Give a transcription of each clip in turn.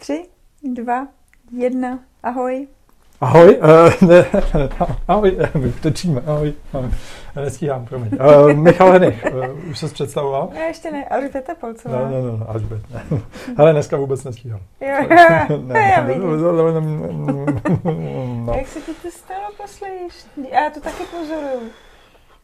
Tři, dva, jedna, ahoj. Ahoj, uh, ne, ahoj, my točíme, ahoj, ahoj. nestíhám, promiň. Uh, Michal Henich, uh, už se představoval? Ne, ještě ne, Alžběta Polcová. No, no, no, Alžbět, ne. Hele, dneska vůbec nestíhám. Jo, jo, ne, ne, vidím. no. Jak se ti to stalo poslyš? Já to taky pozoruju.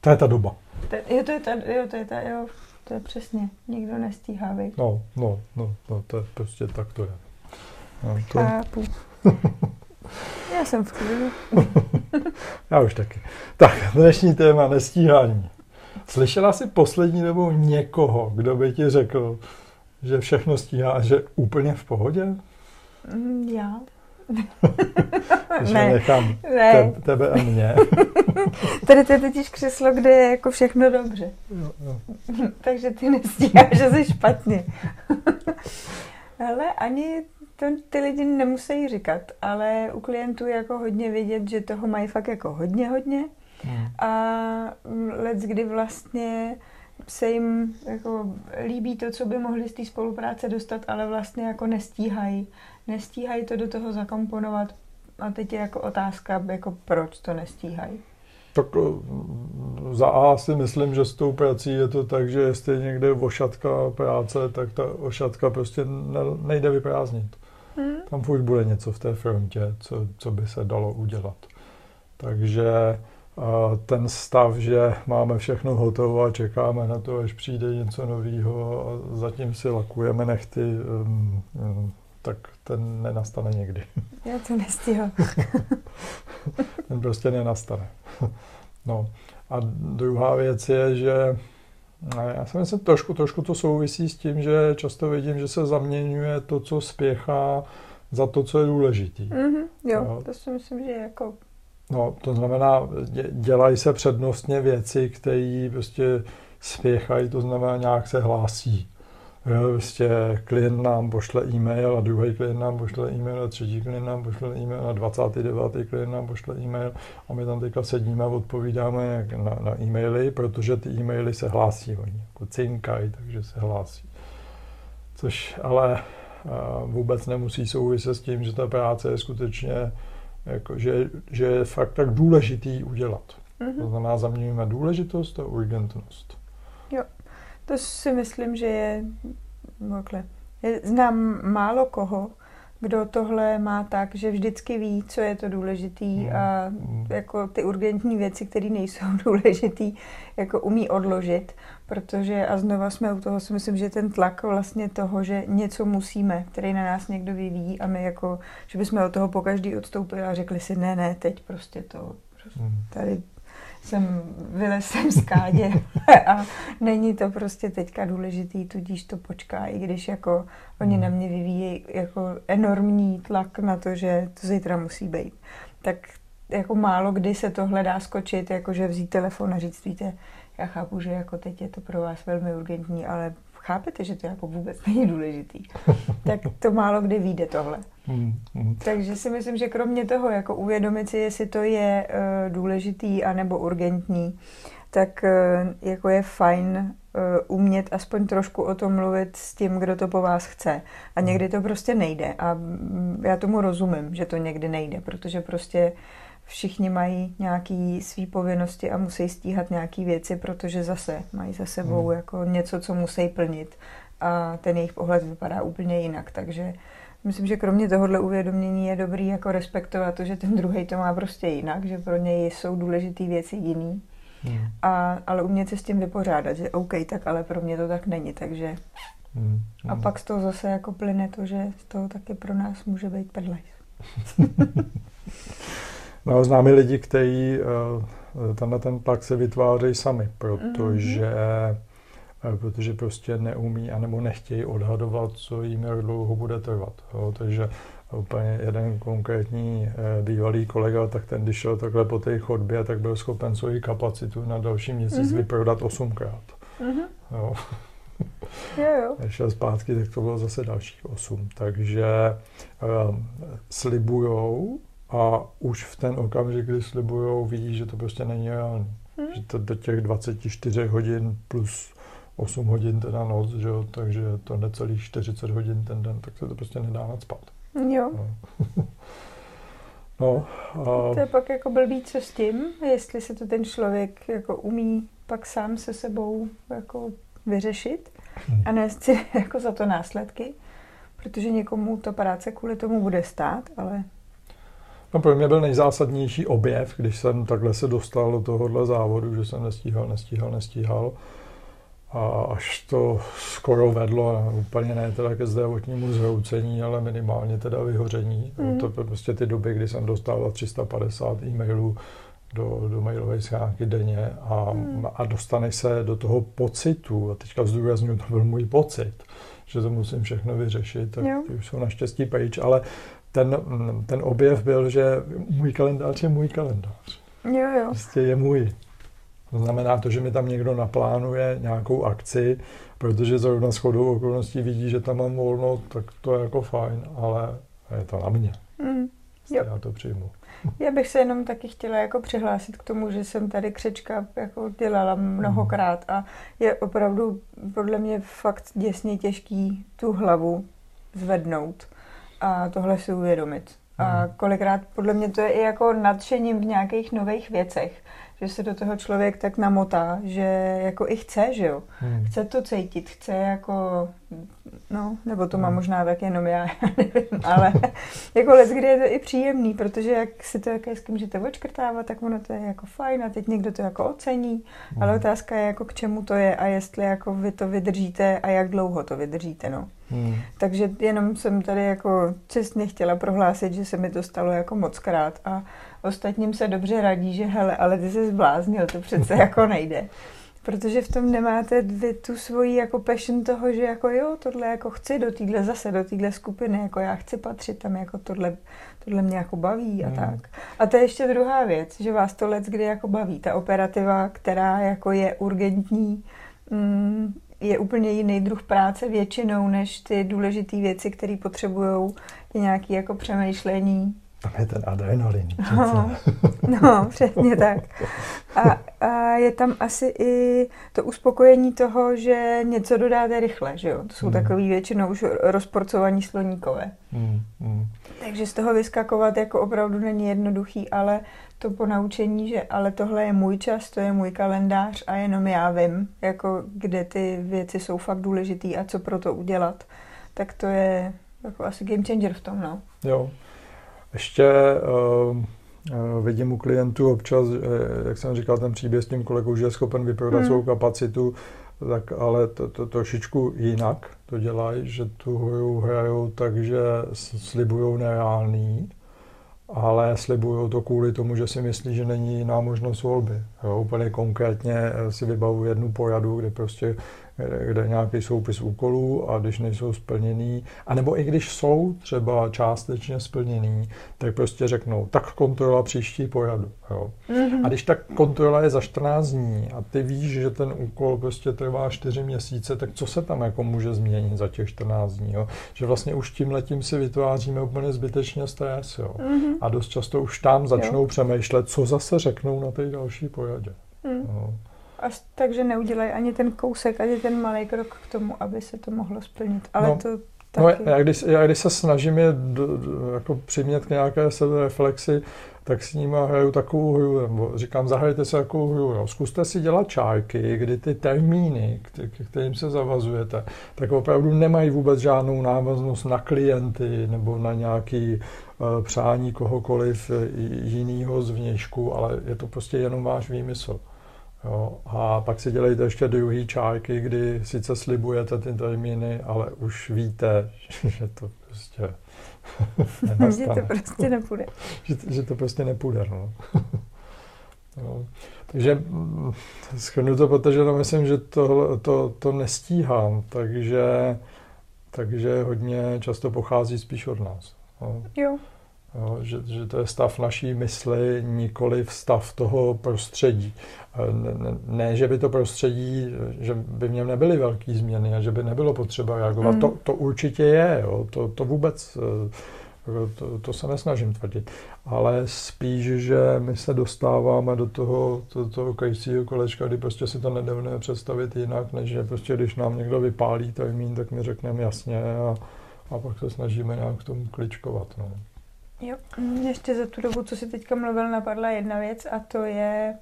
To je ta doba. To, jo, to je ta, jo, to je ta, jo, to je přesně. Nikdo nestíhá, viď? No, no, no, no, to je prostě tak to je. No, to, Chápu. Já jsem v klidu. já už taky. Tak, dnešní téma nestíhání. Slyšela jsi poslední dobou někoho, kdo by ti řekl, že všechno stíhá a že úplně v pohodě? Mm, Já? Když ne, nechám ne. te, tebe a mě. Tady to je totiž křeslo, kde je jako všechno dobře. Jo, jo. Takže ty nestíháš, že jsi špatně. Ale ani to ty lidi nemusí říkat, ale u klientů je jako hodně vidět, že toho mají fakt jako hodně, hodně. Hmm. A let, kdy vlastně se jim jako líbí to, co by mohli z té spolupráce dostat, ale vlastně jako nestíhají. Nestíhají to do toho zakomponovat. A teď je jako otázka, jako proč to nestíhají. Tak o, za A si myslím, že s tou prací je to tak, že jestli je někde ošatka práce, tak ta ošatka prostě ne- nejde vyprázdnit. Hmm? Tam furt bude něco v té frontě, co, co by se dalo udělat. Takže ten stav, že máme všechno hotovo a čekáme na to, až přijde něco nového a zatím si lakujeme nechty, um, um, tak ten nenastane někdy. Já to nestíhám. ten prostě nenastane. No a druhá věc je, že já si myslím, trošku, trošku to souvisí s tím, že často vidím, že se zaměňuje to, co spěchá, za to, co je důležitý. Mhm, jo, Jo. to si myslím, že je jako No, to znamená, dě- dělají se přednostně věci, které prostě spěchají, to znamená nějak se hlásí. Jo, prostě klient nám pošle e-mail a druhý klient nám pošle e-mail a třetí klient nám pošle e-mail a 29. klient nám pošle e-mail a my tam teďka sedíme a odpovídáme na, na e-maily, protože ty e-maily se hlásí, oni jako cinkají, takže se hlásí. Což ale a, vůbec nemusí souviset s tím, že ta práce je skutečně jako, že, že je fakt tak důležitý udělat. To mhm. znamená, zaměňujeme důležitost a urgentnost. To si myslím, že je takhle. Je- Znám málo koho, kdo tohle má tak, že vždycky ví, co je to důležitý Mm, a mm. jako ty urgentní věci, které nejsou důležitý, jako umí odložit, protože a znova jsme u toho, si myslím, že ten tlak vlastně toho, že něco musíme, který na nás někdo vyvíjí a my jako, že bychom od toho po každý odstoupili a řekli si, ne, ne, teď prostě to, Hmm. tady jsem vylez jsem z kádě a není to prostě teďka důležitý, tudíž to počká, i když jako oni Hmm. na mě vyvíjejí jako enormní tlak na to, že to zítra musí být. Tak jako málo kdy se tohle dá skočit, jakože vzít telefon a říct, víte, já chápu, že jako teď je to pro vás velmi urgentní, ale chápete, že to jako vůbec není důležitý. tak to málo kdy vyjde tohle. Hmm. Hmm. Takže si myslím, že kromě toho, jako uvědomit si, jestli to je uh, důležitý anebo urgentní, tak uh, jako je fajn uh, umět aspoň trošku o tom mluvit s tím, kdo to po vás chce. A někdy to prostě nejde. A mm, já tomu rozumím, že to někdy nejde, protože prostě všichni mají nějaké své povinnosti a musí stíhat nějaké věci, protože zase mají za sebou Hmm. jako něco, co musí plnit. A ten jejich pohled vypadá úplně jinak. Takže Myslím, že kromě tohohle uvědomění je dobrý jako respektovat to, že ten druhý to má prostě jinak, že pro něj jsou důležité věci jiný. Hmm. A, ale umět se s tím vypořádat, že OK, tak ale pro mě to tak není, takže Hmm. a pak z toho zase jako plyne to, že z toho taky pro nás může být prdlej. No, známe lidi, kteří uh, tenhle ten tlak se vytvářejí sami, protože, mm-hmm. protože prostě neumí anebo nechtějí odhadovat, co jim jak dlouho bude trvat. Jo. Takže úplně jeden konkrétní eh, bývalý kolega, tak ten, když šel takhle po té chodbě, tak byl schopen svoji kapacitu na další měsíc Mhm. mm-hmm. vyprodat osmkrát. Mhm. Jo. Jo, šel zpátky, tak to bylo zase dalších osm. Takže um, slibujou a už v ten okamžik, kdy slibujou, vidí, že to prostě není reálné. Mhm. Že to do těch 24 hodin plus 8 hodin teda noc, že jo, takže to necelých 40 hodin ten den, tak se to prostě nedá nadspat. Jo. No. no a... To je pak jako blbý, co s tím, jestli se to ten člověk jako umí pak sám se sebou jako vyřešit hmm. a nést si jako za to následky, protože někomu to práce kvůli tomu bude stát, ale No pro mě byl nejzásadnější objev, když jsem takhle se dostal do tohohle závodu, že jsem nestíhal, nestíhal, nestíhal. A až to skoro vedlo, úplně ne teda ke zdravotnímu zhroucení, ale minimálně teda vyhoření. Mm. To byly prostě ty doby, kdy jsem dostával 350 e-mailů do, do mailové schránky denně a, mm. a dostane se do toho pocitu, a teďka zdůraznuju, to byl můj pocit, že to musím všechno vyřešit, tak jo. ty už jsou naštěstí pryč, ale ten, ten objev byl, že můj kalendář je můj kalendář. Jo, jo. Prostě je můj. To znamená to, že mi tam někdo naplánuje nějakou akci, protože zrovna s chodou okolností vidí, že tam mám volno, tak to je jako fajn, ale je to na mě. Mm. Prostě jo. Já to přijmu. Já bych se jenom taky chtěla jako přihlásit k tomu, že jsem tady křečka jako dělala mnohokrát a je opravdu podle mě fakt děsně těžký tu hlavu zvednout a tohle si uvědomit. A hmm. kolikrát podle mě to je i jako nadšením v nějakých nových věcech že se do toho člověk tak namotá, že jako i chce, že jo. Hmm. Chce to cítit, chce jako, no, nebo to má hmm. možná tak jenom já, já nevím, ale jako let, kdy je to i příjemný, protože jak si to jak s kým můžete očkrtávat, tak ono to je jako fajn a teď někdo to jako ocení, hmm. ale otázka je jako k čemu to je a jestli jako vy to vydržíte a jak dlouho to vydržíte, no. Hmm. Takže jenom jsem tady jako čestně chtěla prohlásit, že se mi to stalo jako moc krát a ostatním se dobře radí, že hele, ale ty se zbláznil, to přece jako nejde. Protože v tom nemáte vy tu svoji jako passion toho, že jako jo, tohle jako chci do týhle zase, do týhle skupiny, jako já chci patřit tam, jako tohle, tohle mě jako baví a hmm. tak. A to je ještě druhá věc, že vás to let kdy jako baví. Ta operativa, která jako je urgentní, mm, je úplně jiný druh práce většinou, než ty důležité věci, které potřebují nějaké jako přemýšlení tam je ten adrenalin. No, no, přesně tak. A, a je tam asi i to uspokojení toho, že něco dodáte rychle, že jo? To jsou mm. takový většinou už rozporcovaní sloníkové. Mm, mm. Takže z toho vyskakovat jako opravdu není jednoduchý, ale to po naučení, že ale tohle je můj čas, to je můj kalendář a jenom já vím, jako kde ty věci jsou fakt důležitý a co pro to udělat, tak to je jako asi game changer v tom, no. Jo, ještě uh, vidím u klientů občas, jak jsem říkal, ten příběh s tím kolegou, že je schopen vyprodat hmm. svou kapacitu, tak ale to, to trošičku jinak to dělají, že tu hru hrajou tak, že slibují nereálný, ale slibují to kvůli tomu, že si myslí, že není jiná možnost volby. Jo, úplně konkrétně si vybavu jednu poradu, kde prostě kde je nějaký soupis úkolů a když nejsou splněný, anebo i když jsou třeba částečně splněný, tak prostě řeknou, tak kontrola příští poradu. Jo. Mm-hmm. A když ta kontrola je za 14 dní a ty víš, že ten úkol prostě trvá 4 měsíce, tak co se tam jako může změnit za těch 14 dní? Jo? Že vlastně už tím letím si vytváříme úplně zbytečně stres. Jo? Mm-hmm. A dost často už tam začnou jo. přemýšlet, co zase řeknou na té další poradě. Mm. Jo. A takže neudělají ani ten kousek, ani ten malý krok k tomu, aby se to mohlo splnit. Ale no, to taky... No, já, když, já když se snažím je do, do, jako přimět k nějaké sebereflexi, tak s nimi hraju takovou hru, nebo říkám, zahrajte se takovou hru. No. Zkuste si dělat čárky, kdy ty termíny, k kterým se zavazujete, tak opravdu nemají vůbec žádnou návaznost na klienty nebo na nějaký uh, přání kohokoliv jiného zvnějšku, ale je to prostě jenom váš výmysl. Jo, a pak si dělejte ještě druhý čárky, kdy sice slibujete ty termíny, ale už víte, že to prostě že to prostě nepůjde. že, že to prostě nepůjde. No. no. Takže mm, schrnu to, protože to myslím, že to, to, to nestíhám, takže, takže hodně často pochází spíš od nás. No. Jo. Jo, že, že to je stav naší mysli, nikoli stav toho prostředí. Ne, ne, že by to prostředí, že by v něm nebyly velké změny a že by nebylo potřeba reagovat. Mm. To, to určitě je, jo, to, to vůbec Jako to, to se nesnažím tvrdit. Ale spíš, že my se dostáváme do toho, do toho krejcího kolečka, kdy prostě si to nedovedeme představit jinak, než že prostě když nám někdo vypálí termín, tak mi řekneme jasně a, a pak se snažíme nějak k tomu kličkovat. No. Jo, ještě za tu dobu, co si teďka mluvil, napadla jedna věc a to je,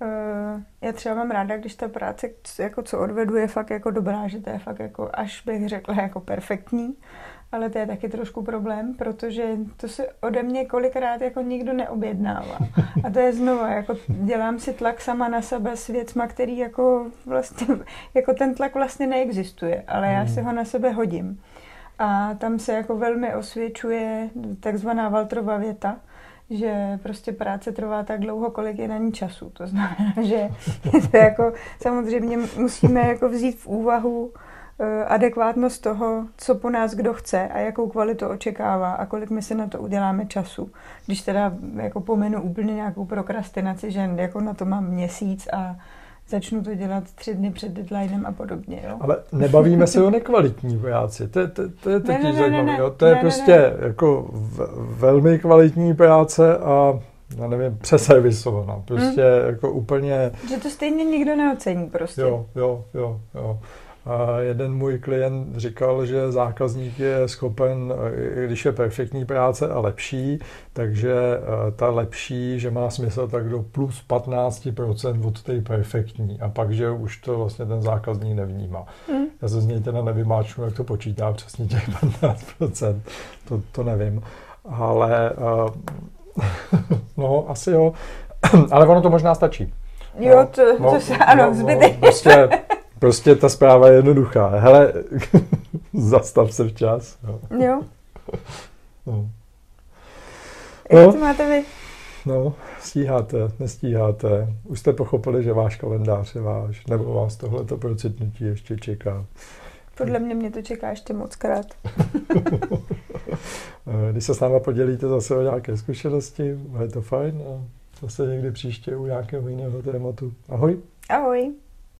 uh, já třeba mám ráda, když ta práce, jako co odvedu, je fakt jako dobrá, že to je fakt jako, až bych řekla, jako perfektní, ale to je taky trošku problém, protože to se ode mě kolikrát jako nikdo neobjednává. A to je znova, jako dělám si tlak sama na sebe s věcma, který jako vlastně, jako ten tlak vlastně neexistuje, ale já si hmm. ho na sebe hodím. A tam se jako velmi osvědčuje takzvaná Valtrova věta, že prostě práce trvá tak dlouho, kolik je na ní času. To znamená, že to jako, samozřejmě musíme jako vzít v úvahu eh, adekvátnost toho, co po nás kdo chce a jakou kvalitu očekává a kolik my se na to uděláme času. Když teda jako pomenu úplně nějakou prokrastinaci, že jako na to mám měsíc a začnu to dělat tři dny před deadlinem a podobně. Jo? Ale nebavíme se o nekvalitní práci, to, to, to je totiž ne, ne, zajímavé. Ne, ne, to je ne, prostě ne, ne. jako v, velmi kvalitní práce a já nevím, přeservisovaná. Prostě hmm. jako úplně... Že to stejně nikdo neocení prostě. Jo, jo, jo, jo. A jeden můj klient říkal, že zákazník je schopen, když je perfektní práce a lepší, takže eh, ta lepší, že má smysl tak do plus 15% od té perfektní a pak, že už to vlastně ten zákazník nevnímá. Hmm. Já se z něj teda nevymáčnu, jak to počítá přesně těch 15%, to, to nevím. Ale uh, no, asi jo. Ale ono to možná stačí. Jo, no, to, no, to se, ano, no, zbytek. No, prostě Prostě ta zpráva je jednoduchá. Hele, zastav se včas. Jo. jo. No. Jak no. to máte vy? No, stíháte, nestíháte. Už jste pochopili, že váš kalendář je váš, nebo vás tohleto procitnutí ještě čeká. Podle mě mě to čeká ještě moc krát. Když se s náma podělíte zase o nějaké zkušenosti, je to fajn a zase někdy příště u nějakého jiného tématu. Ahoj. Ahoj.